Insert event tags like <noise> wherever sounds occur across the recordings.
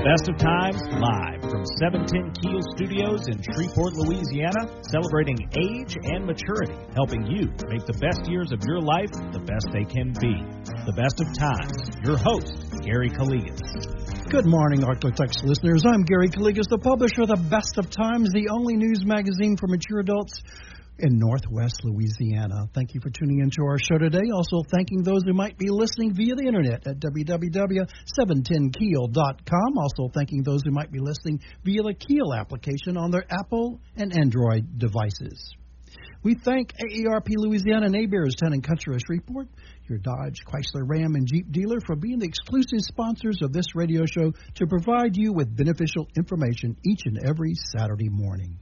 The Best of Times live from 710 Keel Studios in Shreveport, Louisiana, celebrating age and maturity, helping you make the best years of your life the best they can be. The Best of Times. Your host, Gary Calligas. Good morning, Arklatex listeners. I'm Gary Calligas, the publisher of The Best of Times, the only news magazine for mature adults in Northwest Louisiana. Thank you for tuning into our show today. Also, thanking those who might be listening via the internet at www.710keel.com. Also, thanking those who might be listening via the Keel application on their Apple and Android devices. We thank AARP Louisiana and Town and Country of Shreveport, your Dodge, Chrysler, Ram, and Jeep dealer, for being the exclusive sponsors of this radio show to provide you with beneficial information each and every Saturday morning.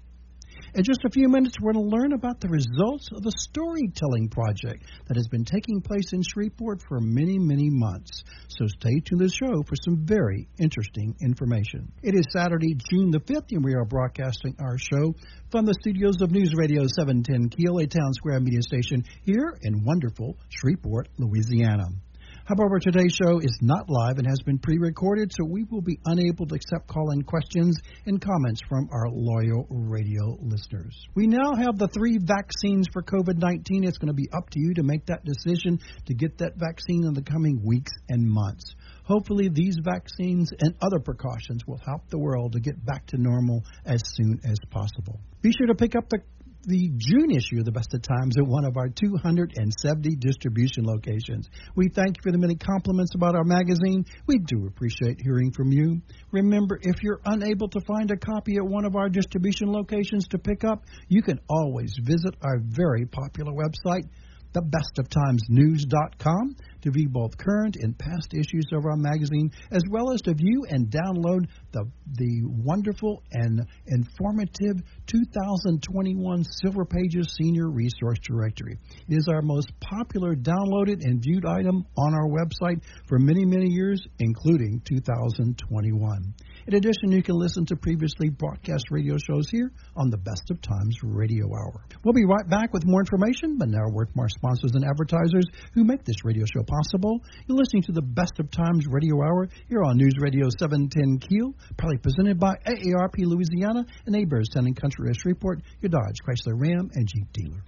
In just a few minutes, we're going to learn about the results of a storytelling project that has been taking place in Shreveport for many, many months. So stay tuned to the show for some very interesting information. It is Saturday, June the 5th, and we are broadcasting our show from the studios of News Radio 710 Keel, town square media station here in wonderful Shreveport, Louisiana. However, today's show is not live and has been pre recorded, so we will be unable to accept call in questions and comments from our loyal radio listeners. We now have the three vaccines for COVID 19. It's going to be up to you to make that decision to get that vaccine in the coming weeks and months. Hopefully, these vaccines and other precautions will help the world to get back to normal as soon as possible. Be sure to pick up the the June issue of the Best of Times at one of our 270 distribution locations. We thank you for the many compliments about our magazine. We do appreciate hearing from you. Remember, if you're unable to find a copy at one of our distribution locations to pick up, you can always visit our very popular website, thebestoftimesnews.com to view both current and past issues of our magazine, as well as to view and download the, the wonderful and informative 2021 Silver Pages Senior Resource Directory. It is our most popular downloaded and viewed item on our website for many, many years, including 2021. In addition, you can listen to previously broadcast radio shows here on the Best of Times Radio Hour. We'll be right back with more information, but now a from our sponsors and advertisers who make this radio show possible. You're listening to the Best of Times Radio Hour here on News Radio 710 Keel, proudly presented by AARP Louisiana and Hebert's Town and Country of Shreveport, your Dodge, Chrysler, Ram, and Jeep dealer.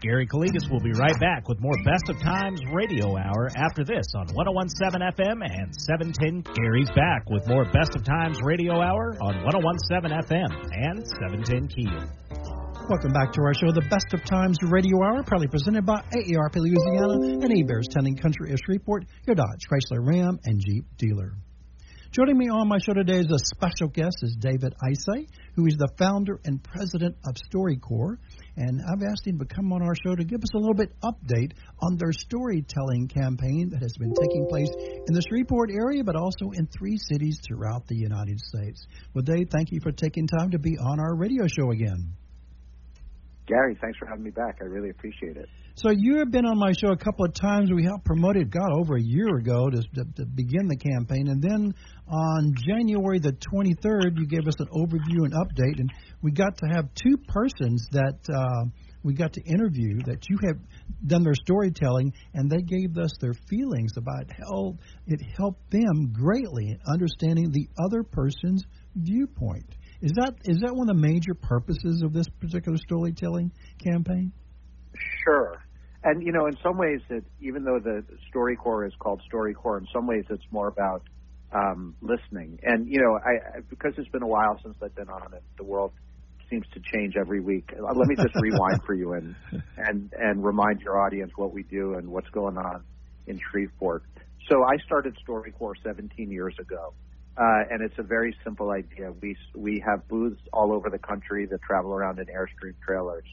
Gary Calligas will be right back with more Best of Times Radio Hour after this on 1017 FM and 710. Gary's back with more Best of Times Radio Hour on 1017 FM and 710 Keel. Welcome back to our show, the Best of Times Radio Hour, proudly presented by AARP Louisiana and Town and Country of Shreveport, your Dodge, Chrysler, Ram, and Jeep dealer. Joining me on my show today as a special guest is David Isay, who is the founder and president of StoryCorps. And I've asked him to come on our show to give us a little bit update on their storytelling campaign that has been taking place in the Shreveport area, but also in three cities throughout the United States. Well, Dave, thank you for taking time to be on our radio show again. Gary, thanks for having me back. I really appreciate it. So you have been on my show a couple of times. We helped promote it, God, over a year ago to, to, to begin the campaign, and then on January the 23rd, you gave us an overview and update, and we got to have two persons that uh, we got to interview that you have done their storytelling, and they gave us their feelings about how it helped them greatly in understanding the other person's viewpoint. Is that is that one of the major purposes of this particular storytelling campaign? Sure. And you know, in some ways, that even though the StoryCorps is called StoryCorps, in some ways it's more about um, listening. And you know, I because it's been a while since I've been on it, the world seems to change every week. Uh, let me just rewind for you and <laughs> and and remind your audience what we do and what's going on in Shreveport. So I started StoryCorps 17 years ago. Uh, and it's a very simple idea. We we have booths all over the country that travel around in Airstream trailers,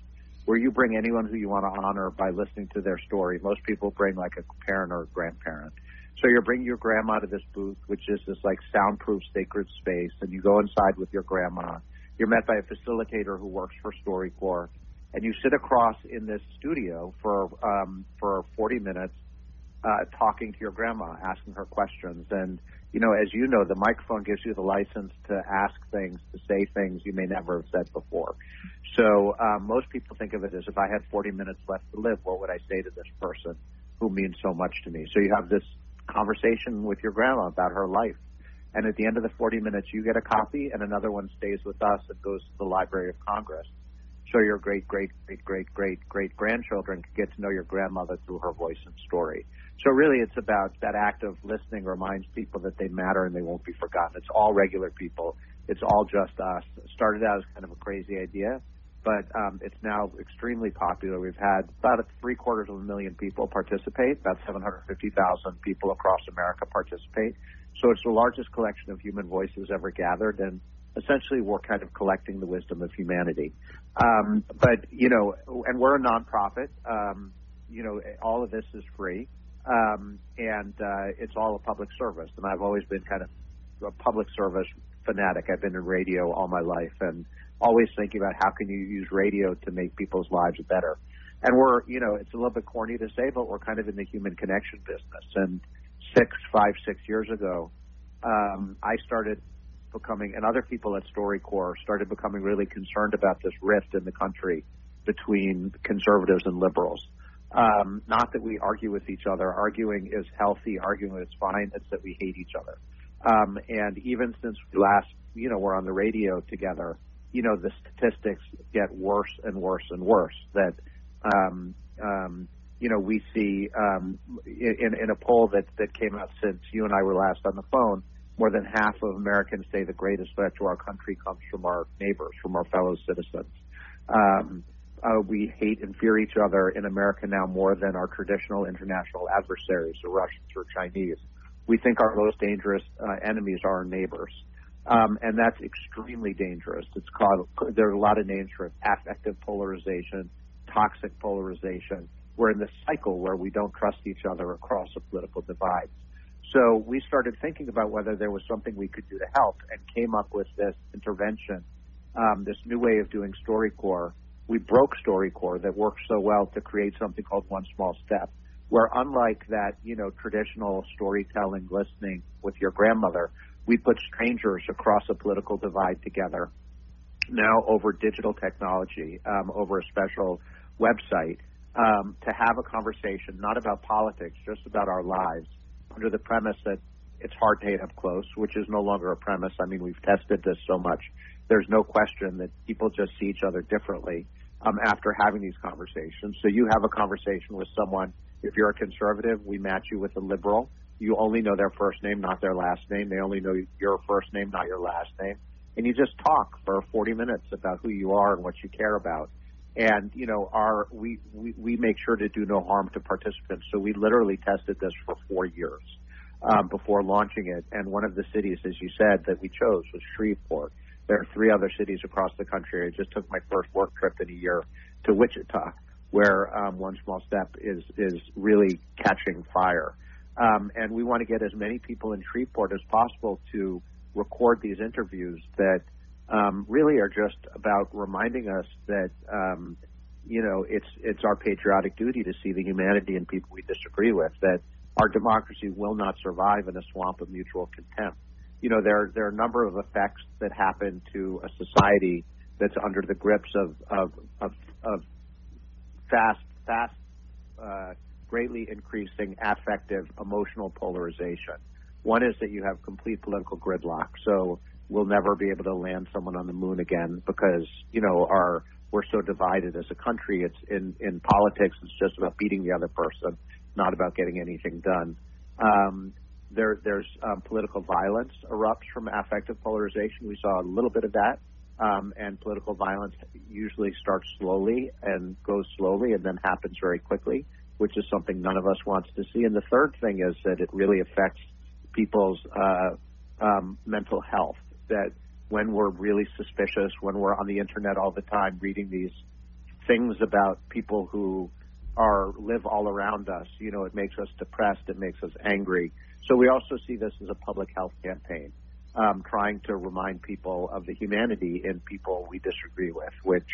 where you bring anyone who you want to honor by listening to their story. Most people bring like a parent or a grandparent. So you're bringing your grandma to this booth, which is this like soundproof sacred space, and you go inside with your grandma. You're met by a facilitator who works for StoryCorps, and you sit across in this studio for um, for 40 minutes, uh, talking to your grandma, asking her questions, and you know, as you know, the microphone gives you the license to ask things, to say things you may never have said before. So um, most people think of it as if I had 40 minutes left to live, what would I say to this person who means so much to me? So you have this conversation with your grandma about her life. And at the end of the 40 minutes, you get a copy, and another one stays with us and goes to the Library of Congress. So your great, great, great, great, great, great grandchildren get to know your grandmother through her voice and story. So really, it's about that act of listening reminds people that they matter and they won't be forgotten. It's all regular people. It's all just us. It started out as kind of a crazy idea, but um, it's now extremely popular. We've had about three quarters of a million people participate, about 750,000 people across America participate. So it's the largest collection of human voices ever gathered, and essentially we're kind of collecting the wisdom of humanity. Um, but you know, and we're a nonprofit. Um, you know, all of this is free, um, and uh, it's all a public service. And I've always been kind of a public service fanatic. I've been in radio all my life, and always thinking about how can you use radio to make people's lives better. And we're, you know, it's a little bit corny to say, but we're kind of in the human connection business. And six, five, six years ago, um, I started becoming, and other people at StoryCorps started becoming really concerned about this rift in the country between conservatives and liberals. Um, not that we argue with each other. Arguing is healthy. Arguing is fine. It's that we hate each other. Um, and even since we last, you know, were on the radio together, you know, the statistics get worse and worse and worse. That, um, um, you know, we see um, in, in a poll that, that came out since you and I were last on the phone, more than half of Americans say the greatest threat to our country comes from our neighbors, from our fellow citizens. Um, uh, we hate and fear each other in America now more than our traditional international adversaries, the Russians or Chinese. We think our most dangerous uh, enemies are our neighbors. Um, and that's extremely dangerous. It's called, there are a lot of names for it, affective polarization, toxic polarization. We're in this cycle where we don't trust each other across a political divide. So we started thinking about whether there was something we could do to help and came up with this intervention, um, this new way of doing StoryCorps. We broke StoryCorps that worked so well to create something called One Small Step, where unlike that, you know, traditional storytelling, listening with your grandmother, we put strangers across a political divide together now over digital technology, um, over a special website, um, to have a conversation, not about politics, just about our lives, under the premise that it's hard to hate up close, which is no longer a premise. I mean, we've tested this so much. There's no question that people just see each other differently um, after having these conversations. So you have a conversation with someone. If you're a conservative, we match you with a liberal you only know their first name, not their last name. They only know your first name, not your last name. And you just talk for 40 minutes about who you are and what you care about. And you know, our we, we we make sure to do no harm to participants. So we literally tested this for four years um, before launching it. And one of the cities, as you said, that we chose was Shreveport. There are three other cities across the country. I just took my first work trip in a year to Wichita, where um, One Small Step is is really catching fire. Um, and we want to get as many people in Shreveport as possible to record these interviews that um, really are just about reminding us that um, you know it's it's our patriotic duty to see the humanity in people we disagree with. That our democracy will not survive in a swamp of mutual contempt. You know there there are a number of effects that happen to a society that's under the grips of of of, of fast fast uh, greatly increasing affective, emotional polarization. One is that you have complete political gridlock. So we'll never be able to land someone on the moon again because, you know, our we're so divided as a country. It's in, in politics, it's just about beating the other person, not about getting anything done. Um, there, there's um, political violence erupts from affective polarization. We saw a little bit of that. Um, and political violence usually starts slowly and goes slowly and then happens very quickly which is something none of us wants to see. And the third thing is that it really affects people's uh, um, mental health. That when we're really suspicious, when we're on the internet all the time reading these things about people who are live all around us, you know, it makes us depressed, it makes us angry. So we also see this as a public health campaign, um, trying to remind people of the humanity in people we disagree with, which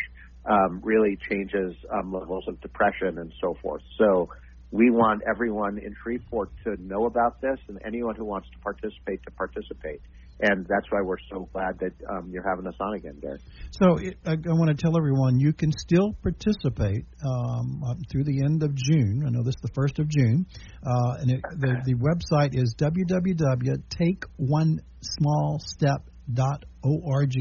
um, really changes um, levels of depression and so forth. So we want everyone in Shreveport to know about this, and anyone who wants to participate to participate and that's why we're so glad that um, you're having us on again, Derek. So it, I, I, want to tell everyone you can still participate um, through the end of June. I know this is the first of June, uh, and it, the the website is www.takeonesmallstep.org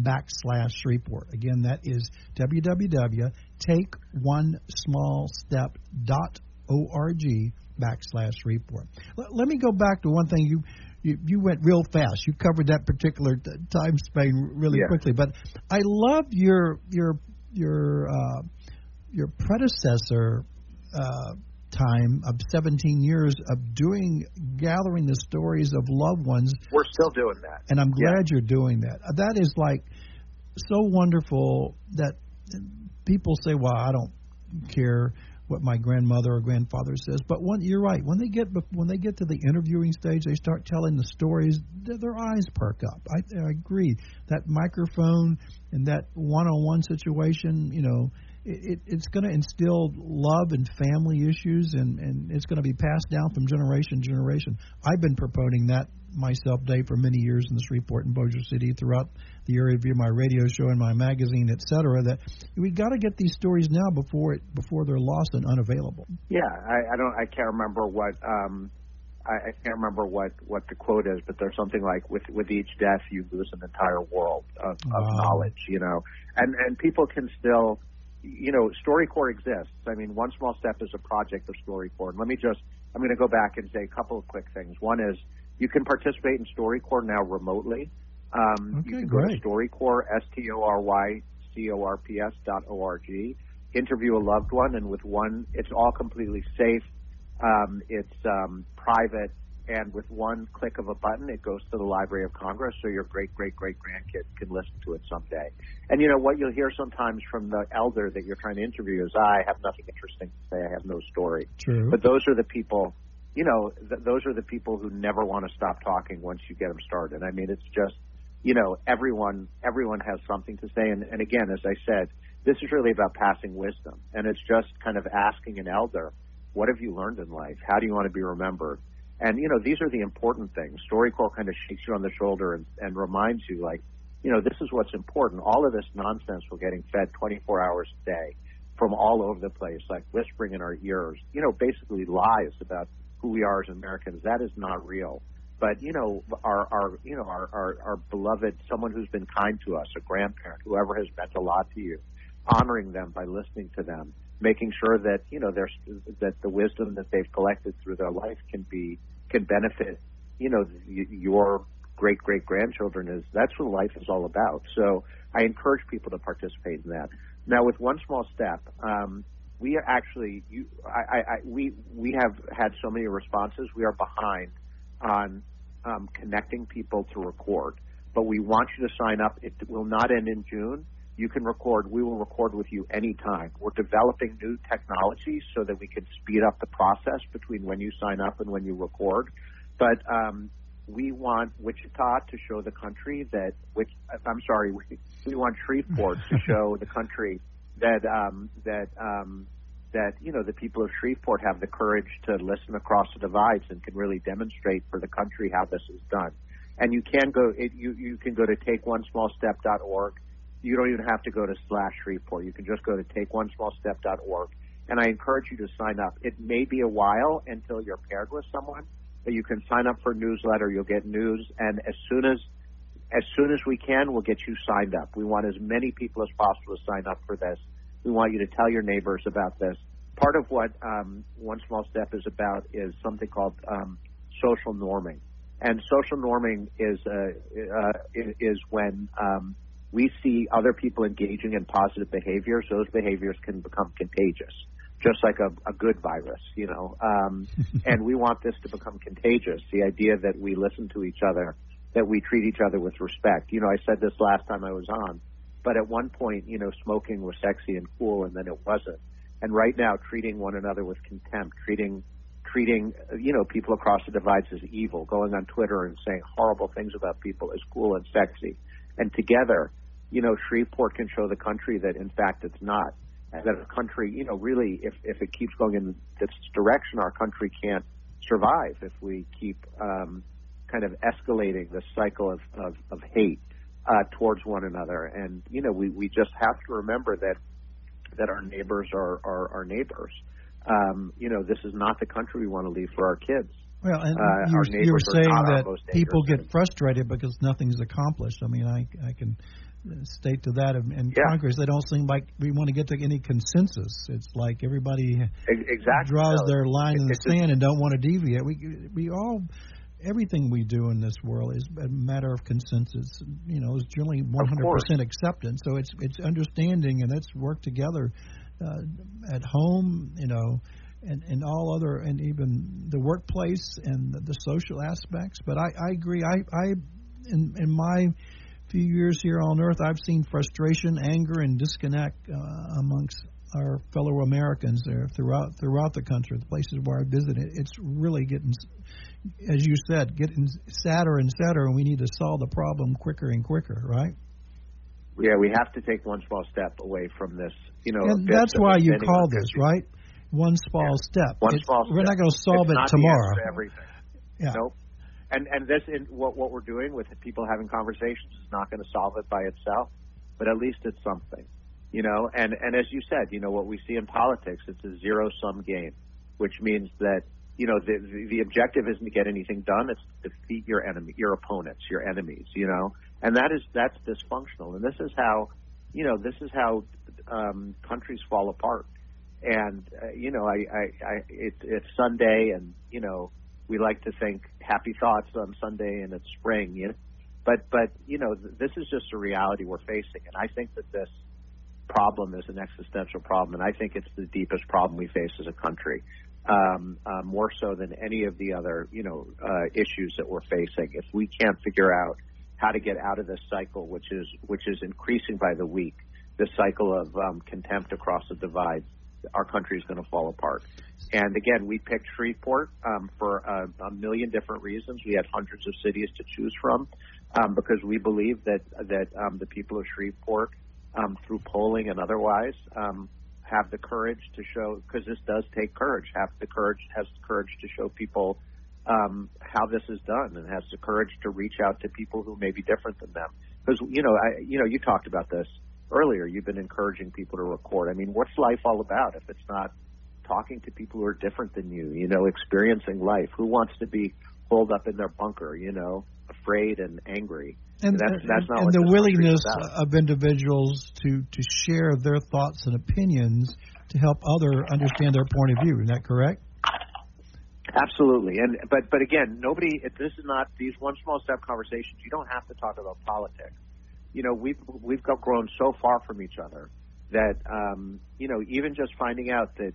backslash Shreveport. Again, that is www.takeonesmallstep.org backslash Shreveport. Let, let me go back to one thing you you, you went real fast. You covered that particular t- time span really yeah. quickly. But I love your your your uh, your predecessor uh, time of 17 years of doing gathering the stories of loved ones. We're still doing that, and I'm glad yeah. you're doing that. That is like so wonderful that people say, "Well, I don't care." What my grandmother or grandfather says. But when, you're right. When they get when they get to the interviewing stage, they start telling the stories. Their eyes perk up. I, I agree. That microphone and that one-on-one situation, you know, it, it's going to instill love and family issues, and and it's going to be passed down from generation to generation. I've been promoting that myself, Dave, for many years in Shreveport in Bossier City throughout the area via my radio show and my magazine, et cetera, that we got to get these stories now before it before they're lost and unavailable. Yeah, I, I don't, I can't remember what. um I, I can't remember what what the quote is, but there's something like with with each death you lose an entire world of, of wow. knowledge, you know, and and people can still, you know, StoryCorps exists. I mean, one small step is a project of StoryCorps. And let me just, I'm going to go back and say a couple of quick things. One is you can participate in StoryCorps now remotely. Um, okay, you can great. go to StoryCorps, S-T-O-R-Y-C-O-R-P-S dot O-R-G, interview a loved one, and with one, it's all completely safe. Um, it's um, private, and with one click of a button, it goes to the Library of Congress, so your great great great grandkids can listen to it someday. And you know what you'll hear sometimes from the elder that you're trying to interview is, "I have nothing interesting to say. I have no story." True. But those are the people you know, th- those are the people who never want to stop talking once you get them started. I mean, it's just, you know, everyone everyone has something to say, and, and again, as I said, this is really about passing wisdom, and it's just kind of asking an elder, what have you learned in life? How do you want to be remembered? And you know, these are the important things. StoryCorps kind of shakes you on the shoulder and, and reminds you, like, you know, this is what's important. All of this nonsense we're getting fed 24 hours a day from all over the place, like whispering in our ears, you know, basically lies about who we are as Americans. That is not real. But you know, our our you know our, our our beloved someone who's been kind to us, a grandparent, whoever has meant a lot to you, honoring them by listening to them, making sure that you know there's that the wisdom that they've collected through their life can be can benefit you know your great great grandchildren is that's what life is all about. So I encourage people to participate in that. Now, with one small step, um, we are actually you I, I, we we have had so many responses. We are behind on um, connecting people to record, but we want you to sign up. It will not end in June. You can record. We will record with you anytime. We're developing new technologies so that we can speed up the process between when you sign up and when you record. But um, we want Wichita to show the country that which I'm sorry, we, we want Shreveport to <laughs> show the country that um, that um, that you know the people of Shreveport have the courage to listen across the divides and can really demonstrate for the country how this is done. And you can go it, you you can go to takeonesmallstep.org. You don't even have to go to slash Shreveport. You can just go to takeonesmallstep.org. And I encourage you to sign up. It may be a while until you're paired with someone, but you can sign up for a newsletter. You'll get news, and as soon as as soon as we can, we'll get you signed up. We want as many people as possible to sign up for this. We want you to tell your neighbors about this. Part of what um, One Small Step is about is something called um, social norming, and social norming is uh, uh, is when um, we see other people engaging in positive behaviors. Those behaviors can become contagious, just like a, a good virus, you know. Um, <laughs> and we want this to become contagious. The idea that we listen to each other, that we treat each other with respect. You know, I said this last time I was on but at one point, you know, smoking was sexy and cool, and then it wasn't. And right now, treating one another with contempt, treating treating you know people across the divides as evil, going on Twitter and saying horrible things about people is cool and sexy. And together, you know, Shreveport can show the country that in fact it's not. and that our country, you know, really, if if it keeps going in this direction, our country can't survive if we keep um, kind of escalating the cycle of of, of hate uh, towards one another. And you know, we we just have to remember that that our neighbors are are our neighbors. Um, you know, this is not the country we want to leave for our kids. Well, and uh, you, were, you were saying that people get frustrated because nothing's accomplished. I mean, I I can state to that in, yeah. Congress. They don't seem like we want to get to any consensus. It's like everybody exactly draws their line in the sand and don't want to deviate. We we all everything we do in this world is a matter of consensus. You know, it's generally 100% acceptance. So it's it's understanding and let's work together uh, at home. You know. And, and all other and even the workplace and the, the social aspects, but I, I agree. I, I in in my few years here on Earth, I've seen frustration, anger, and disconnect uh, amongst our fellow Americans there throughout throughout the country, the places where I visit. It's really getting, as you said, getting sadder and sadder, and we need to solve the problem quicker and quicker, right? Yeah, we have to take one small step away from this. You know, and that's why you call this right. One small yeah. step. One it's, small. We're step. not going to solve it's it tomorrow. everything. Yeah. Nope and and this in what what we're doing with people having conversations is not going to solve it by itself, but at least it's something, you know. And and as you said, you know what we see in politics, it's a zero sum game, which means that you know the the objective isn't to get anything done; it's to defeat your enemy, your opponents, your enemies, you know. And that is that's dysfunctional, and this is how, you know, this is how um, countries fall apart. And uh, you know, I, I, I it, it's Sunday, and you know we like to think happy thoughts on Sunday and it's spring. You know? But but you know this is just a reality we're facing, and I think that this problem is an existential problem, and I think it's the deepest problem we face as a country, um, uh, more so than any of the other you know uh, issues that we're facing. If we can't figure out how to get out of this cycle, which is which is increasing by the week, this cycle of um, contempt across the divide, our country is going to fall apart. And again, we picked Shreveport um, for a, a, million different reasons. We had hundreds of cities to choose from um, because we believe that that um, the people of Shreveport, um, through polling and otherwise, um, have the courage to show. Because this does take courage. Have the courage has the courage to show people um, how this is done, and has the courage to reach out to people who may be different than them. Because you know, I, you know, you talked about this earlier. You've been encouraging people to record. I mean, what's life all about if it's not talking to people who are different than you? You know, experiencing life. Who wants to be holed up in their bunker? You know, afraid and angry. And, that's, that's not and the willingness of individuals to to share their thoughts and opinions to help other understand their point of view. Is that correct? Absolutely, and but but again, nobody. This is not these one small step conversations. You don't have to talk about politics you know, we've we've got grown so far from each other that um, you know, even just finding out that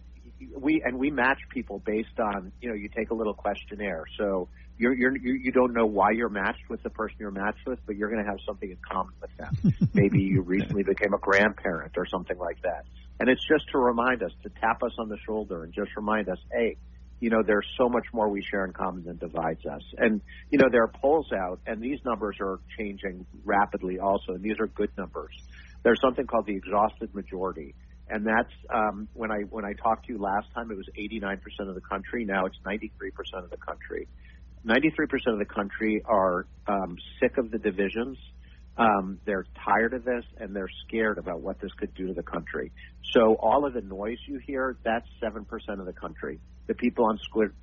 we and we match people based on you know, you take a little questionnaire. So you're, you're you don't know why you're matched with the person you're matched with, but you're going to have something in common with them. <laughs> Maybe you recently became a grandparent or something like that. And it's just to remind us, to tap us on the shoulder and just remind us, hey, you know, there's so much more we share in common than divides us. And, you know, there are polls out, and these numbers are changing rapidly also, and these are good numbers. There's something called the exhausted majority. And that's um, when I when I talked to you last time, it was 89% of the country. Now it's 93% of the country. 93% of the country are um, sick of the divisions um, they're tired of this and they're scared about what this could do to the country. So all of the noise you hear, that's 7% of the country. The people on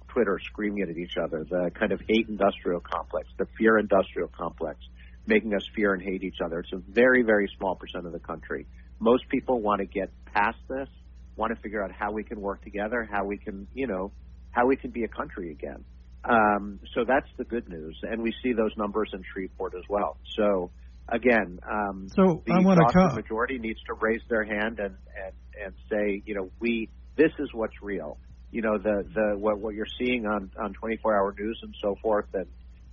Twitter screaming at each other, the kind of hate industrial complex, the fear industrial complex, making us fear and hate each other. It's a very, very small percent of the country. Most people want to get past this, want to figure out how we can work together, how we can, you know, how we can be a country again. Um, so that's the good news. And we see those numbers in Shreveport as well. So, again, um, so the I majority needs to raise their hand and, and and say, you know, we this is what's real. You know, the the what what you're seeing on on 24 hour news and so forth, and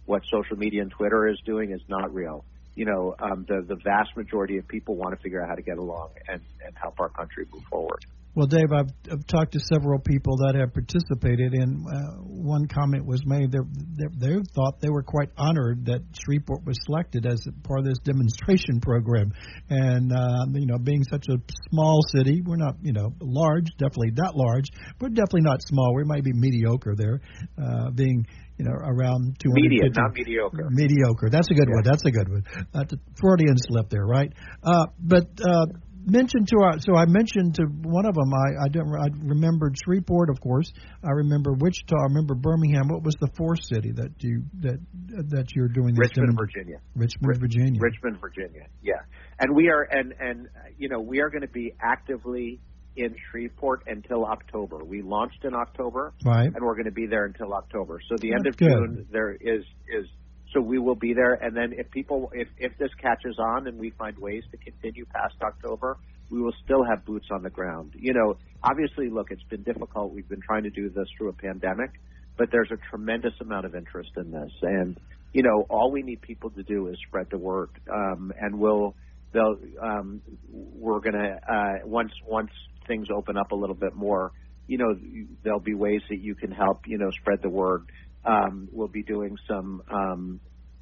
what social media and Twitter is doing is not real. You know, um, the the vast majority of people want to figure out how to get along and and help our country move forward. Well, Dave, I've, I've talked to several people that have participated, and uh, one comment was made that they, they thought they were quite honored that Shreveport was selected as part of this demonstration program. And uh, you know, being such a small city, we're not you know large, definitely not large, but definitely not small. We might be mediocre there, uh, being you know, around 200. Media, not mediocre. Mediocre. That's a good yeah. one. That's a good one. That's a Freudian slip there, right? Uh, but uh, mentioned to our so I mentioned to one of them I I don't I remembered Shreveport of course. I remember Wichita I remember Birmingham. What was the fourth city that you that that you're doing this Richmond Virginia. Richmond Virginia. Richmond Virginia yeah. And we are and and you know we are going to be actively in Shreveport until October. We launched in October. Right. And we're going to be there until October. So the That's end of good. June there is is so we will be there. And then if people, if, if this catches on and we find ways to continue past October, we will still have boots on the ground. You know, obviously, look, it's been difficult. We've been trying to do this through a pandemic, but there's a tremendous amount of interest in this. And, you know, all we need people to do is spread the word. Um, and we'll, they'll, um, we're going to, uh, once, once things open up a little bit more, you know, there'll be ways that you can help, you know, spread the word um, we'll be doing some um,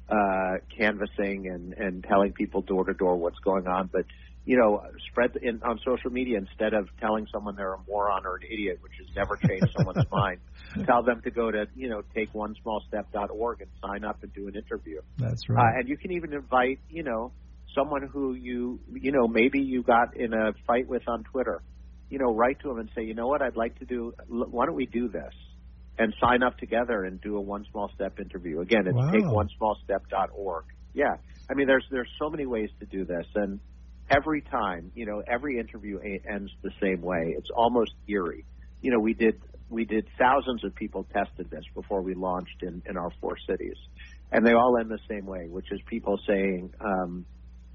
uh, canvassing and, and telling people door to door what's going on. But you know, spread in, on social media instead of telling someone they're a moron or an idiot, which has never changed <laughs> someone's mind. Tell them to go to you know take one small step.org and sign up and do an interview. That's right. Uh, and you can even invite you know someone who you you know maybe you got in a fight with on Twitter. You know, write to them and say, you know what, I'd like to do. Why don't we do this? And sign up together and do a one small step interview. Again, it's wow. takeonesmallstep.org. Yeah, I mean, there's there's so many ways to do this, and every time, you know, every interview ends the same way. It's almost eerie. You know, we did we did thousands of people tested this before we launched in in our four cities, and they all end the same way, which is people saying, um,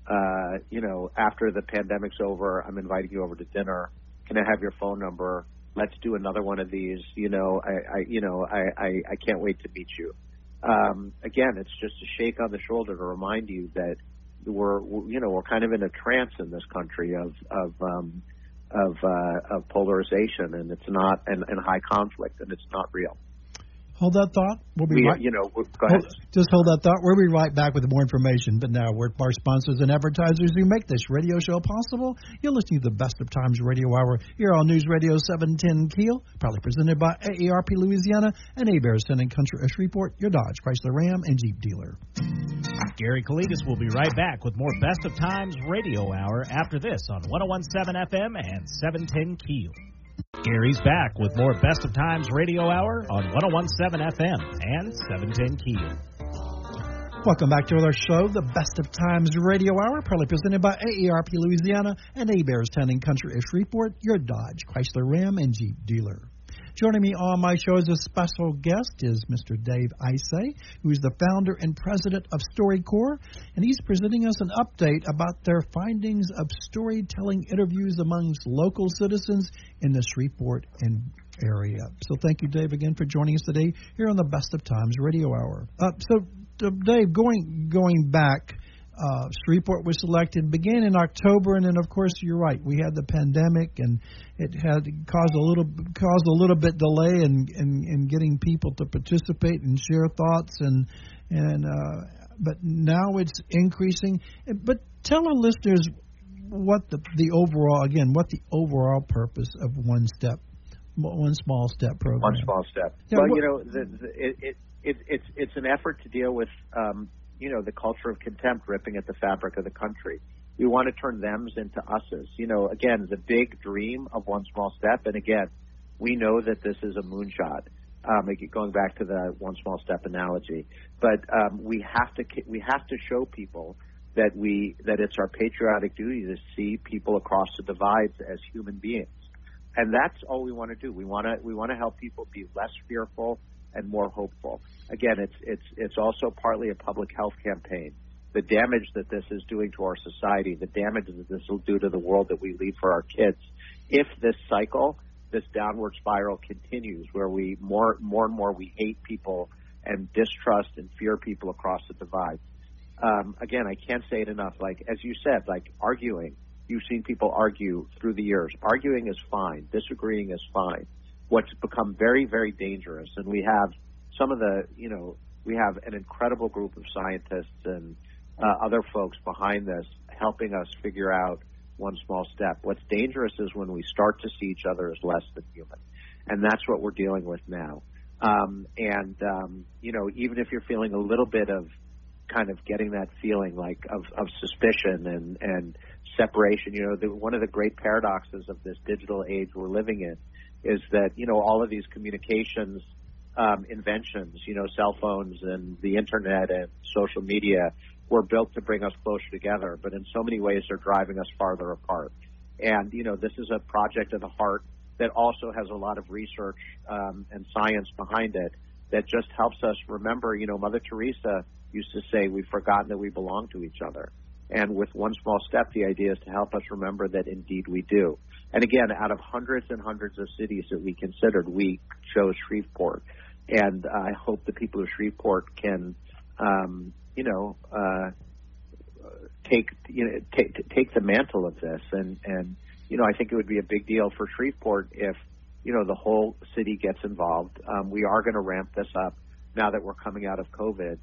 uh, you know, after the pandemic's over, I'm inviting you over to dinner. Can I have your phone number? Let's do another one of these. You know, I, I you know, I, I, I can't wait to meet you. Um, again, it's just a shake on the shoulder to remind you that we're, you know, we're kind of in a trance in this country of, of, um, of, uh, of polarization, and it's not, and, and high conflict, and it's not real. Hold that thought. We'll be we, right. You know, go ahead. Hold, just hold that thought. We'll be right back with more information. But now, we're our sponsors and advertisers who make this radio show possible. You're listening to the Best of Times Radio Hour here on News Radio 710 Keel, proudly presented by AARP Louisiana and Hebert's Town and Country of Shreveport, your Dodge, Chrysler, Ram, and Jeep dealer. Gary Calligas will be right back with more Best of Times Radio Hour after this on 1017 FM and 710 Keel. Gary's back with more Best of Times Radio Hour on 1017 FM and 710 Keel. Welcome back to our show, the Best of Times Radio Hour, proudly presented by AARP Louisiana and Hebert's Town and Country of Shreveport, your Dodge, Chrysler, Ram, and Jeep dealer. Joining me on my show as a special guest is Mr. Dave Isay, who is the founder and president of StoryCorps, and he's presenting us an update about their findings of storytelling interviews amongst local citizens in the Shreveport and area. So thank you, Dave, again for joining us today here on the Best of Times Radio Hour. Uh, so, uh, Dave, going going back uh, Shreveport was selected began in October, and then of course you're right. We had the pandemic, and it had caused a little caused a little bit delay in in, in getting people to participate and share thoughts, and and uh, but now it's increasing. But tell our listeners what the the overall again what the overall purpose of one step one small step program. One small step. Yeah, well, what, you know, the, the, it, it, it, it's it's an effort to deal with um, you know, the culture of contempt ripping at the fabric of the country. We want to turn thems into us's. You know, again, the big dream of one small step. And again, we know that this is a moonshot. Um, going back to the one small step analogy, but um, we have to we have to show people that we that it's our patriotic duty to see people across the divides as human beings, and that's all we want to do. We want to we want to help people be less fearful and more hopeful. Again, it's it's it's also partly a public health campaign. The damage that this is doing to our society, the damage that this will do to the world that we leave for our kids, if this cycle, this downward spiral continues, where we more more and more we hate people and distrust and fear people across the divide. Um, again, I can't say it enough. Like as you said, like arguing, You've seen people argue through the years. Arguing is fine. Disagreeing is fine. What's become very, very dangerous, and we have some of the, you know, we have an incredible group of scientists and uh, other folks behind this helping us figure out one small step. What's dangerous is when we start to see each other as less than human. And that's what we're dealing with now. Um, and, um, you know, even if you're feeling a little bit of kind of getting that feeling like of, of suspicion and, and separation, you know, the, one of the great paradoxes of this digital age we're living in is that, you know, all of these communications um, inventions, you know, cell phones and the internet and social media were built to bring us closer together, but in so many ways they're driving us farther apart. And, you know, this is a project of the heart that also has a lot of research um, and science behind it that just helps us remember, you know, Mother Teresa used to say, we've forgotten that we belong to each other. And with one small step, the idea is to help us remember that indeed we do. And again, out of hundreds and hundreds of cities that we considered, we chose Shreveport. And I hope the people of Shreveport can, um, you know, uh, take you know take take the mantle of this, and and you know I think it would be a big deal for Shreveport if you know the whole city gets involved. Um, we are going to ramp this up now that we're coming out of COVID,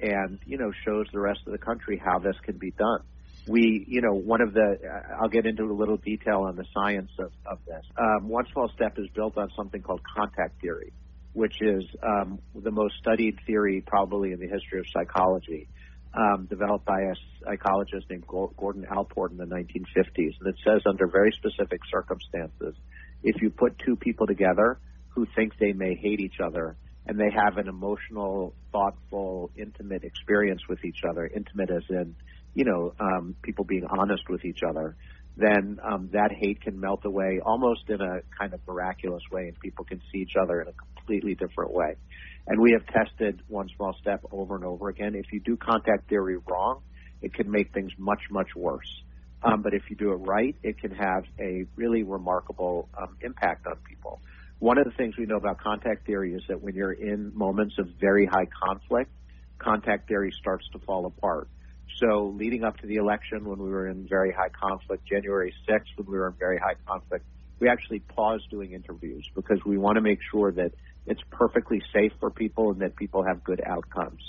and you know shows the rest of the country how this can be done. We, you know, one of the, I'll get into a little detail on the science of, of this. Um, one small step is built on something called contact theory which is um, the most studied theory probably in the history of psychology, um, developed by a psychologist named Gordon Allport in the 1950s. And it says under very specific circumstances, if you put two people together who think they may hate each other and they have an emotional, thoughtful, intimate experience with each other, intimate as in, you know, um, people being honest with each other, then um, that hate can melt away almost in a kind of miraculous way, and people can see each other in a completely different way. And we have tested one small step over and over again. If you do contact theory wrong, it can make things much, much worse. Um, but if you do it right, it can have a really remarkable um, impact on people. One of the things we know about contact theory is that when you're in moments of very high conflict, contact theory starts to fall apart. So leading up to the election, when we were in very high conflict, January 6th, when we were in very high conflict, we actually paused doing interviews because we want to make sure that it's perfectly safe for people and that people have good outcomes.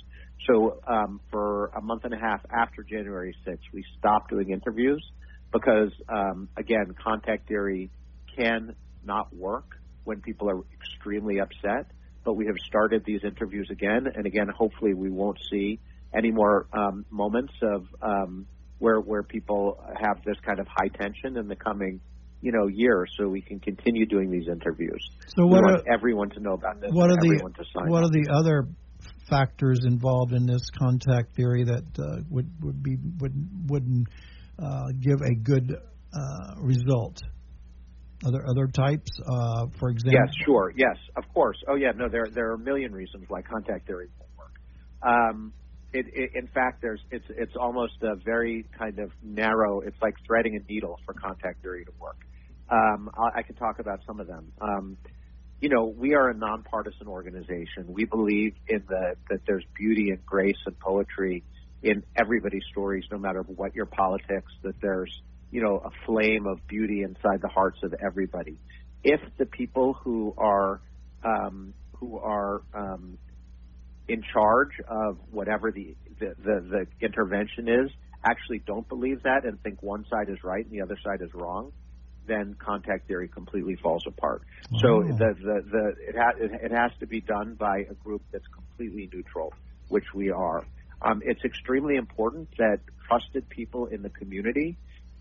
So um, for a month and a half after January 6th, we stopped doing interviews because, um, again, contact theory can not work when people are extremely upset. But we have started these interviews again, and again, hopefully, we won't see any more um, moments of um, where where people have this kind of high tension in the coming you know year, so we can continue doing these interviews. So what we want are, everyone to know about this. What are the what are the other factors involved in this contact theory that uh, would would be would wouldn't uh, give a good uh, result? Other other types, uh, for example. Yes, sure. Yes, of course. Oh yeah, no, there there are a million reasons why contact theory won't work. Um, it, it, in fact, there's it's it's almost a very kind of narrow. It's like threading a needle for contact theory to work. Um, I, I can talk about some of them. Um, you know, we are a nonpartisan organization. We believe in the that there's beauty and grace and poetry in everybody's stories, no matter what your politics. That there's you know a flame of beauty inside the hearts of everybody. If the people who are um, who are um, in charge of whatever the, the, the, the intervention is actually don't believe that and think one side is right and the other side is wrong, then contact theory completely falls apart. Oh. So the, the, the, it, ha- it has to be done by a group that's completely neutral, which we are. Um, it's extremely important that trusted people in the community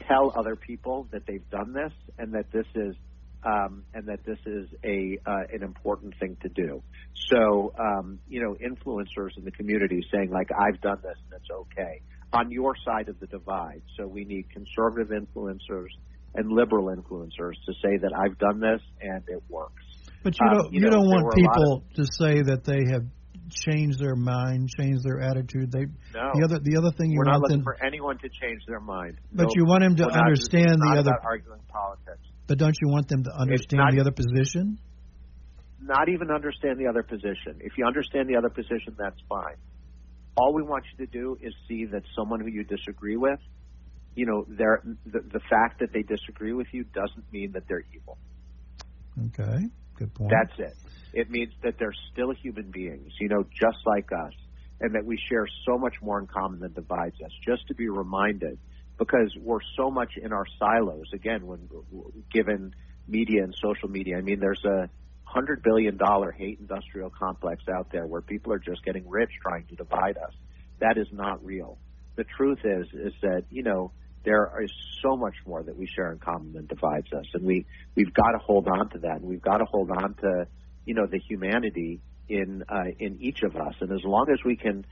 tell other people that they've done this and that this is um, and that this is a uh, an important thing to do. So, um, you know, influencers in the community saying like, "I've done this and it's okay." On your side of the divide, so we need conservative influencers and liberal influencers to say that I've done this and it works. But you don't um, you, you know, don't want people of, to say that they have changed their mind, changed their attitude. They no, the other the other thing you we're want not looking them, for anyone to change their mind. But you want them to understand not, the other arguing politics. But don't you want them to understand not, the other position? Not even understand the other position. If you understand the other position, that's fine. All we want you to do is see that someone who you disagree with you know, they're, the, the fact that they disagree with you doesn't mean that they're evil. Okay, good point. That's it. It means that they're still human beings, you know, just like us, and that we share so much more in common than divides us. Just to be reminded, because we're so much in our silos. Again, when given media and social media, I mean, there's a hundred billion dollar hate industrial complex out there where people are just getting rich trying to divide us. That is not real. The truth is, is that you know there is so much more that we share in common than divides us, and we we've got to hold on to that, and we've got to hold on to you know the humanity in uh, in each of us, and as long as we can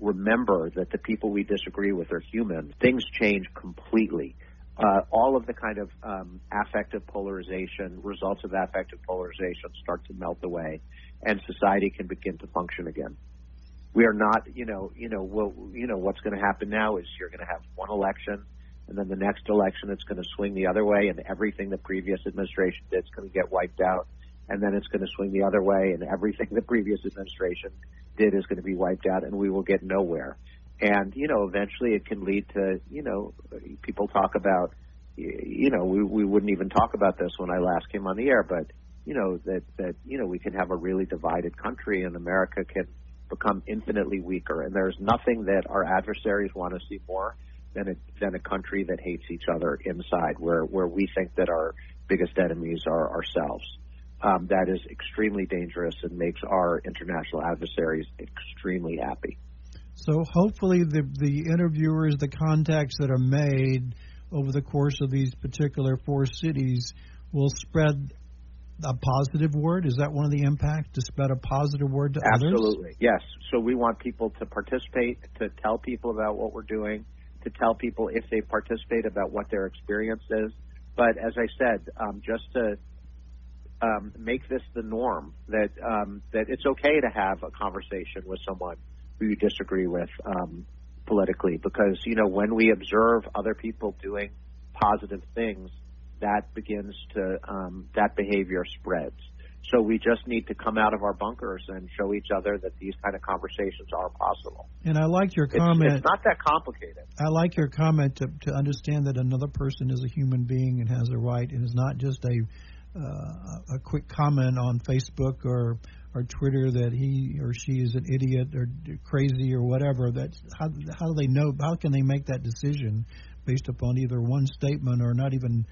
remember that the people we disagree with are human, things change completely. Uh, all of the kind of um, affective polarization, results of affective polarization start to melt away, and society can begin to function again. We are not, you know, you know, well, you know, what's going to happen now is you're going to have one election, and then the next election it's going to swing the other way, and everything the previous administration did is going to get wiped out, and then it's going to swing the other way, and everything <laughs> the previous administration did is going to be wiped out, and we will get nowhere. And you know, eventually it can lead to, you know, people talk about, you know, we we wouldn't even talk about this when I last came on the air, but you know that that you know we can have a really divided country, and America can become infinitely weaker. And there's nothing that our adversaries want to see more than a, than a country that hates each other inside, where, where we think that our biggest enemies are ourselves. Um, that is extremely dangerous and makes our international adversaries extremely happy. So hopefully the the interviewers, the contacts that are made over the course of these particular four cities will spread a positive word? Is that one of the impacts to spread a positive word to Absolutely. others? Absolutely, yes. So we want people to participate, to tell people about what we're doing, to tell people if they participate about what their experience is. But as I said, um, just to um, make this the norm that um, that it's okay to have a conversation with someone who you disagree with um, politically, because you know when we observe other people doing positive things, that begins to um, that behavior spreads. So we just need to come out of our bunkers and show each other that these kind of conversations are possible. And I like your comment. It's, it's not that complicated. I like your comment to, to understand that another person is a human being and has a right, and is not just a uh, a quick comment on Facebook or or Twitter that he or she is an idiot or crazy or whatever. That how how do they know? How can they make that decision based upon either one statement or not even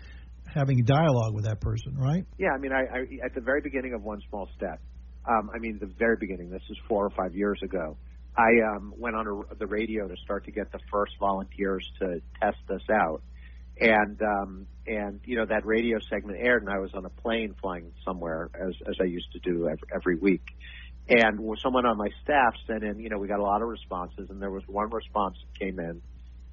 having dialogue with that person, right? Yeah, I mean, I, I at the very beginning of One Small Step, um, I mean, the very beginning. This is four or five years ago. I um, went on a, the radio to start to get the first volunteers to test this out, and um, and you know that radio segment aired, and I was on a plane flying somewhere as as I used to do every, every week, and someone on my staff sent in. You know, we got a lot of responses, and there was one response that came in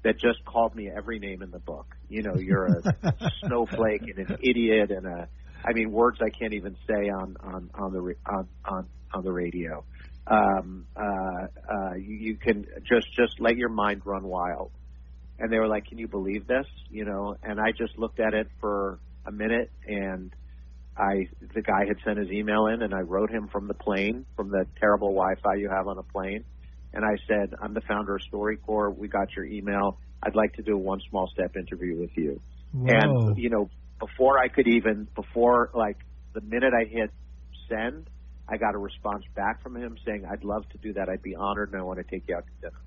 that just called me every name in the book. You know, you're a <laughs> snowflake and an idiot and a I mean words I can't even say on on on the on on, on the radio. Um, uh, uh, you, you can just just let your mind run wild. And they were like, "Can you believe this?" You know, and I just looked at it for a minute and I the guy had sent his email in and I wrote him from the plane from the terrible Wi-Fi you have on a plane and I said, I'm the founder of StoryCorps. We got your email. I'd like to do a one small step interview with you. Whoa. And, you know, before I could even, before like the minute I hit send, I got a response back from him saying, I'd love to do that. I'd be honored and I want to take you out to dinner.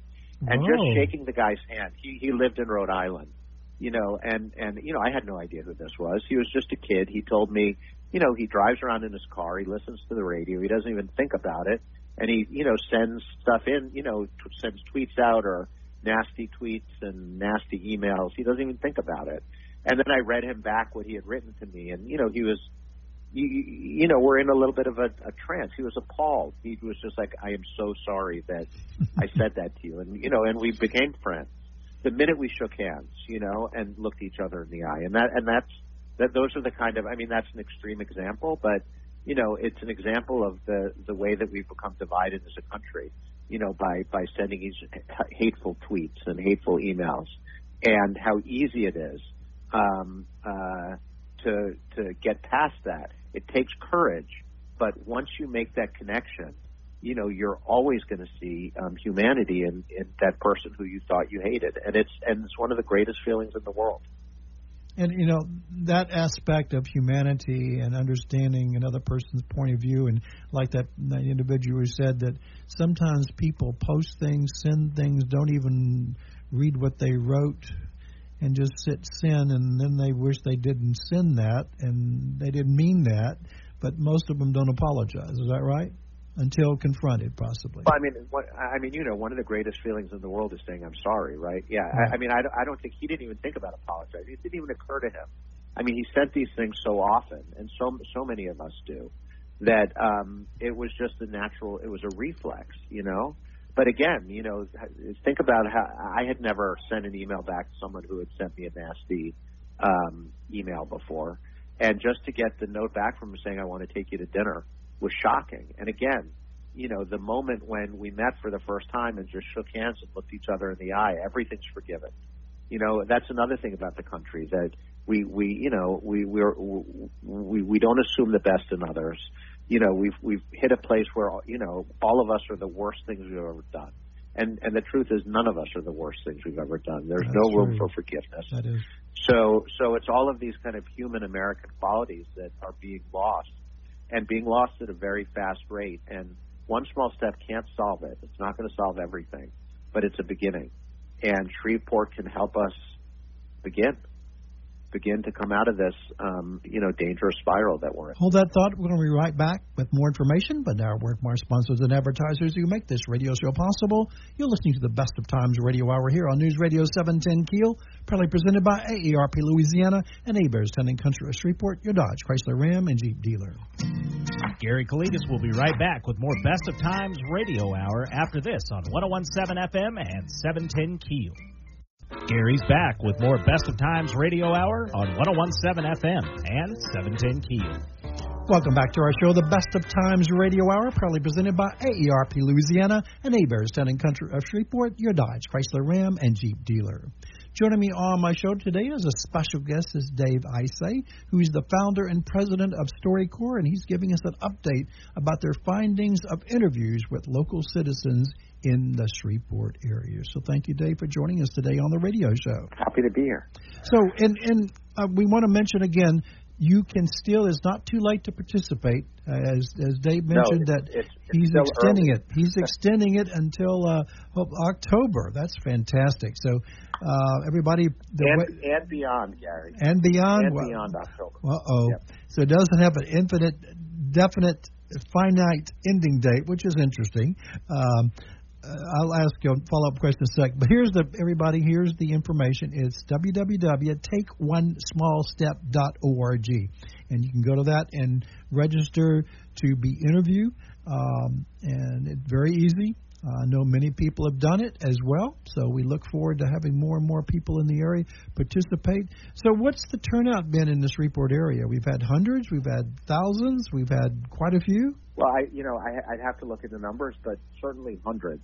And just shaking the guy's hand. He, he lived in Rhode Island, you know, and, and, you know, I had no idea who this was. He was just a kid. He told me, you know, he drives around in his car. He listens to the radio. He doesn't even think about it and he you know sends stuff in you know t- sends tweets out or nasty tweets and nasty emails he doesn't even think about it and then i read him back what he had written to me and you know he was you, you know we're in a little bit of a, a trance he was appalled he was just like i am so sorry that i <laughs> said that to you and you know and we became friends the minute we shook hands you know and looked each other in the eye and that and that's that those are the kind of i mean that's an extreme example but you know, it's an example of the the way that we've become divided as a country. You know, by by sending these hateful tweets and hateful emails, and how easy it is um, uh, to to get past that. It takes courage, but once you make that connection, you know you're always going to see um, humanity in, in that person who you thought you hated, and it's and it's one of the greatest feelings in the world. And you know that aspect of humanity and understanding another person's point of view, and like that, that individual who said that sometimes people post things, send things, don't even read what they wrote, and just sit sin, and then they wish they didn't sin that, and they didn't mean that. But most of them don't apologize. Is that right? until confronted, possibly. Well, I mean, what, I mean, you know, one of the greatest feelings in the world is saying "I'm sorry," right? Yeah. I, I mean, I, I don't think he didn't even think about apologizing. It didn't even occur to him. I mean, he sent these things so often, and so so many of us do, that um, it was just a natural. It was a reflex, you know. But again, you know, think about how I had never sent an email back to someone who had sent me a nasty um, email before, and just to get the note back from him saying I want to take you to dinner was shocking. And again, you know, the moment when we met for the first time and just shook hands and looked each other in the eye, everything's forgiven. You know, that's another thing about the country that we we you know we we're, we we don't assume the best in others. You know, we've we've hit a place where you know all of us are the worst things we've ever done. And and the truth is, none of us are the worst things we've ever done. There's That's no room true. for forgiveness. That is. So so it's all of these kind of human American qualities that are being lost and being lost at a very fast rate. And one small step can't solve it. It's not going to solve everything, but it's a beginning. And Shreveport can help us begin begin to come out of this, um, you know, dangerous spiral that we're in. Hold that thought. We're going to be right back with more information, but now work more sponsors and advertisers who make this radio show possible. You're listening to the Best of Times Radio Hour here on News Radio 710 Keel, proudly presented by AARP Louisiana and Hebert's Town and Country of Shreveport, your Dodge, Chrysler Ram, and Jeep dealer. Gary Calligas will be right back with more Best of Times Radio Hour after this on 1017 FM and 710 Keel. Gary's back with more Best of Times Radio Hour on 1017 FM and 710 Keel. Welcome back to our show, the Best of Times Radio Hour, proudly presented by AARP Louisiana and A Hebert's Town and Country of Shreveport, your Dodge, Chrysler Ram, and Jeep dealer. Joining me on my show today as a special guest is Dave Isay, who is the founder and president of StoryCorps, and he's giving us an update about their findings of interviews with local citizens in the Shreveport area. So thank you, Dave, for joining us today on the radio show. Happy to be here. So, and and uh, we want to mention again, you can still. It's not too late to participate, uh, as as Dave mentioned no, that it's, it's he's extending early. it. He's extending it until uh, October. That's fantastic. So, uh, everybody, and, way, and beyond, Gary. and beyond, And well, beyond October. uh oh. Yep. So it doesn't have an infinite, definite, finite ending date, which is interesting. Um, I'll ask you a follow up question in a sec. But here's the everybody. Here's the information. It's www.takeonesmallstep.org, and you can go to that and register to be interviewed. Um, and it's very easy. Uh, I know many people have done it as well, so we look forward to having more and more people in the area participate. So, what's the turnout been in Shreveport area? We've had hundreds, we've had thousands, we've had quite a few. Well, I, you know, I, I'd have to look at the numbers, but certainly hundreds,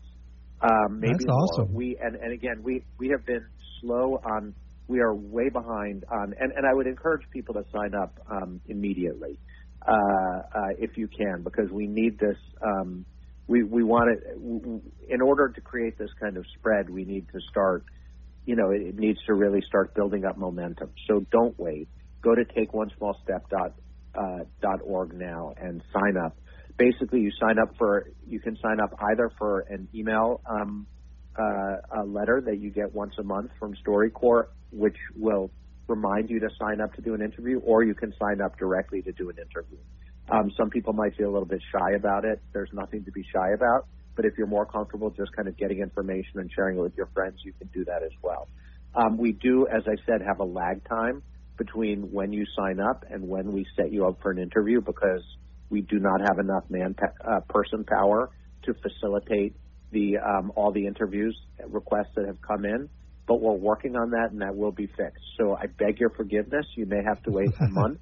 um, maybe That's more. awesome. We and, and again, we we have been slow on. We are way behind on, and, and I would encourage people to sign up um, immediately uh, uh, if you can, because we need this. Um, we we want w- in order to create this kind of spread. We need to start. You know, it, it needs to really start building up momentum. So don't wait. Go to takeonesmallstep dot uh, dot org now and sign up. Basically, you sign up for. You can sign up either for an email um, uh, a letter that you get once a month from StoryCorps, which will remind you to sign up to do an interview, or you can sign up directly to do an interview. Um, some people might feel a little bit shy about it. There's nothing to be shy about. But if you're more comfortable just kind of getting information and sharing it with your friends, you can do that as well. Um, we do, as I said, have a lag time between when you sign up and when we set you up for an interview because we do not have enough man uh, person power to facilitate the um, all the interviews requests that have come in. But we're working on that, and that will be fixed. So I beg your forgiveness. You may have to wait a <laughs> month.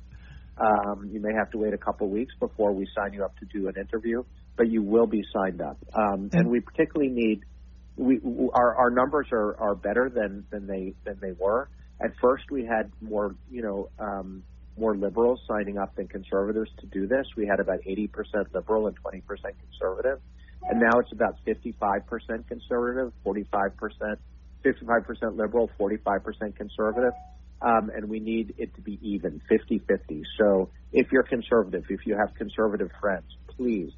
Um, you may have to wait a couple weeks before we sign you up to do an interview, but you will be signed up. Um, and we particularly need we our our numbers are are better than than they than they were. At first, we had more you know um, more liberals signing up than conservatives to do this. We had about 80% liberal and 20% conservative. and now it's about 55% conservative, 45%, 55% liberal, 45% conservative. Um, and we need it to be even, 50-50. So if you're conservative, if you have conservative friends, please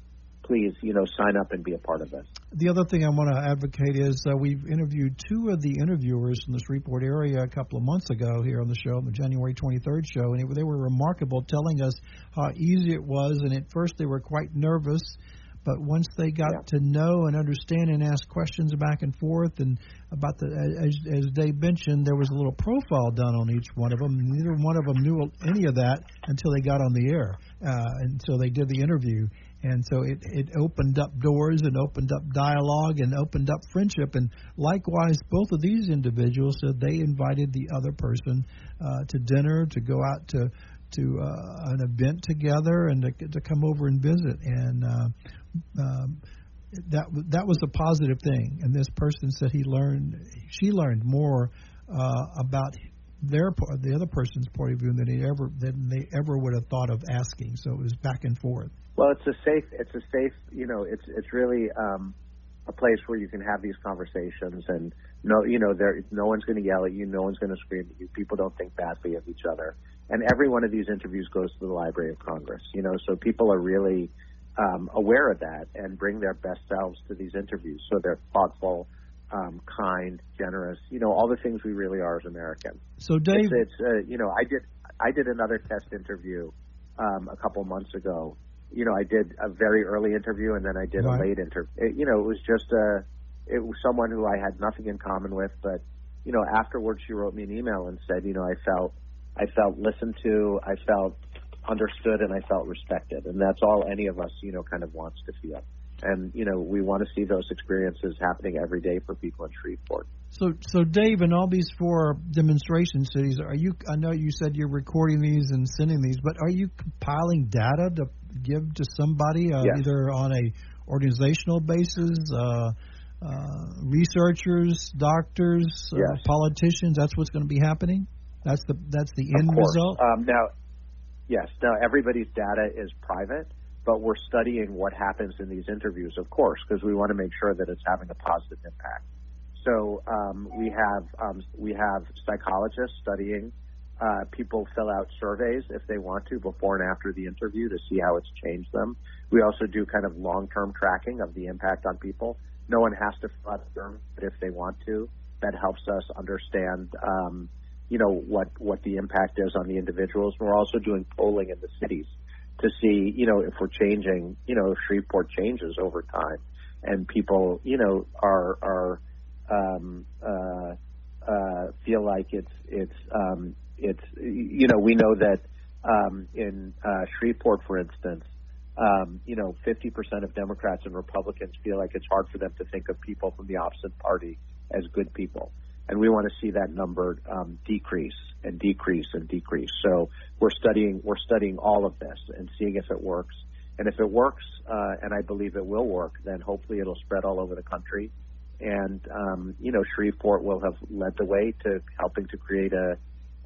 please, you know, sign up and be a part of this. The other thing I want to advocate is uh, we've interviewed two of the interviewers in the Shreveport area a couple of months ago here on the show, the January 23rd show, and it, they were remarkable, telling us how easy it was. And at first they were quite nervous. But once they got yeah. to know and understand and ask questions back and forth, and about the as, as Dave mentioned, there was a little profile done on each one of them. Neither one of them knew any of that until they got on the air, uh, and so they did the interview and so it it opened up doors and opened up dialogue and opened up friendship and likewise both of these individuals said they invited the other person uh, to dinner to go out to to uh, an event together and to, to come over and visit and uh, um, that that was a positive thing and this person said he learned she learned more uh, about their the other person's point of view than they ever than they ever would have thought of asking so it was back and forth well, it's a safe. It's a safe. You know, it's it's really um, a place where you can have these conversations, and no, you know, there no one's going to yell at you, no one's going to scream at you. People don't think badly of each other, and every one of these interviews goes to the Library of Congress. You know, so people are really um, aware of that and bring their best selves to these interviews. So they're thoughtful, um, kind, generous. You know, all the things we really are as Americans. So, Dave, it's, it's uh, you know, I did I did another test interview um, a couple months ago you know, I did a very early interview and then I did right. a late interview. You know, it was just a, it was someone who I had nothing in common with, but you know, afterwards she wrote me an email and said, you know, I felt, I felt listened to, I felt understood, and I felt respected, and that's all any of us, you know, kind of wants to feel. And you know, we want to see those experiences happening every day for people in Shreveport. So, so Dave, in all these four demonstration cities, are you? I know you said you're recording these and sending these, but are you compiling data to give to somebody, uh, yes. either on a organizational basis, uh, uh, researchers, doctors, uh, yes. politicians? That's what's going to be happening. That's the that's the end result. Um, now, yes. Now everybody's data is private, but we're studying what happens in these interviews, of course, because we want to make sure that it's having a positive impact. So um, we have um, we have psychologists studying uh, people fill out surveys if they want to before and after the interview to see how it's changed them. We also do kind of long-term tracking of the impact on people. No one has to fill out a survey, but if they want to, that helps us understand, um, you know, what what the impact is on the individuals. We're also doing polling in the cities to see, you know, if we're changing, you know, if Shreveport changes over time, and people, you know, are are um, uh, uh, feel like it's it's um, it's you know we know that um, in uh, Shreveport, for instance, um, you know, 50% of Democrats and Republicans feel like it's hard for them to think of people from the opposite party as good people, and we want to see that number um, decrease and decrease and decrease. So we're studying we're studying all of this and seeing if it works. And if it works, uh, and I believe it will work, then hopefully it'll spread all over the country. And um, you know, Shreveport will have led the way to helping to create a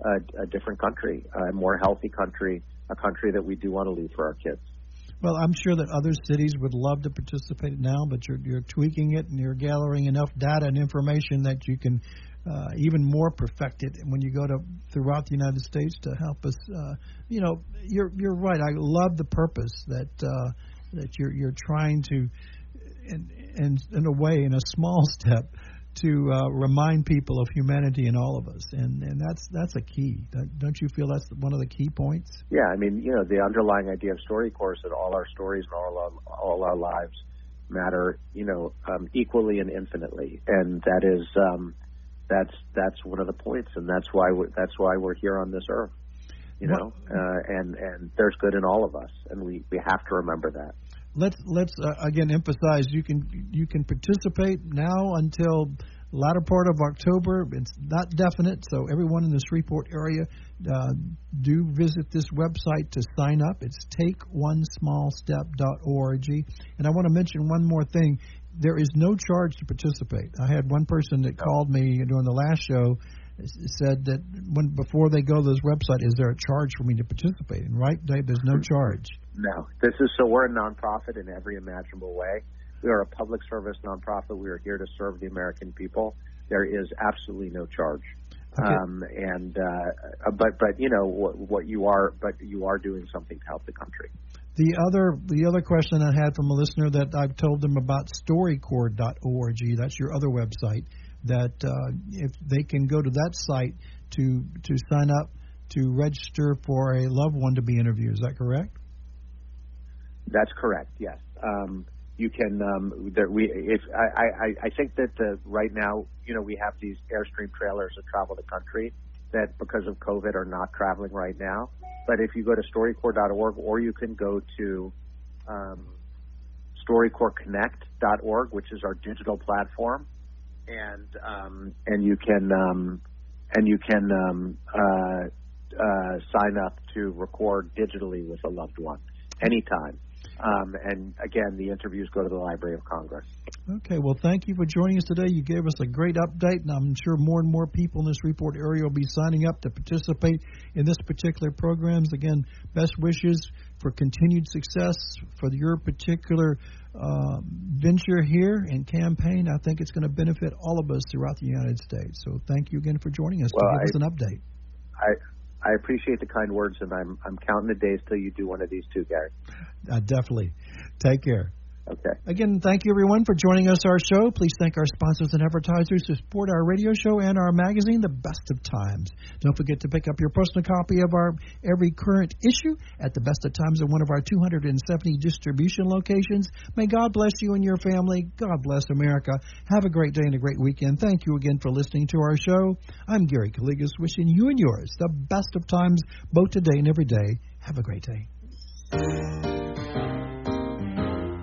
a, a different country, a more healthy country, a country that we do want to leave for our kids. Well, I'm sure that other cities would love to participate now, but you're, you're tweaking it and you're gathering enough data and information that you can uh, even more perfect it when you go to throughout the United States to help us. Uh, you know, you're you're right. I love the purpose that uh, that you're you're trying to, in, in in a way, in a small <laughs> step, to uh, remind people of humanity in all of us, and and that's that's a key. Don't you feel that's one of the key points? Yeah, I mean, you know, the underlying idea of StoryCorps is that all our stories and all our, all our lives matter, you know, um, equally and infinitely, and that is um, that's that's one of the points, and that's why we're, that's why we're here on this earth, you know, uh, and and there's good in all of us, and we we have to remember that let's let's uh, again emphasize you can you can participate now until latter part of October. It's not definite, so everyone in the Shreveport area uh, do visit this website to sign up. It's takeonesmallstep.org. And I want to mention one more thing. There is no charge to participate. I had one person that called me during the last show said that when before they go to this website, is there a charge for me to participate? And right, Dave, there's no charge. No, this is so we're a nonprofit in every imaginable way. We are a public service nonprofit. We are here to serve the American people. There is absolutely no charge. Okay. Um, and uh, but but you know what, what you are but you are doing something to help the country. The other the other question I had from a listener that I've told them about StoryCorps.org. That's your other website. That uh, if they can go to that site to to sign up to register for a loved one to be interviewed. Is that correct? That's correct. Yes. Um, you can um, that we if I, I, I think that the, right now you know we have these airstream trailers that travel the country that because of COVID are not traveling right now. But if you go to StoryCorps.org or you can go to um, StoryCorpsConnect.org, which is our digital platform, and um, and you can um, and you can um, uh, uh, sign up to record digitally with a loved one anytime. Um, and again, the interviews go to the Library of Congress. Okay, well, thank you for joining us today. You gave us a great update, and I'm sure more and more people in Shreveport area will be signing up to participate in this particular programs. Again, best wishes for continued success for your particular uh, venture here and campaign. I think it's going to benefit all of us throughout the United States. So, thank you again for joining us well, to give I, us an update. I I appreciate the kind words, and I'm I'm counting the days till you do one of these too, Gary. Uh, definitely. Take care. Okay. Again, thank you everyone for joining us our show. Please thank our sponsors and advertisers who support our radio show and our magazine, The Best of Times. Don't forget to pick up your personal copy of our every current issue at The Best of Times at one of our 270 distribution locations. May God bless you and your family. God bless America. Have a great day and a great weekend. Thank you again for listening to our show. I'm Gary Calligas, wishing you and yours the best of times both today and every day. Have a great day.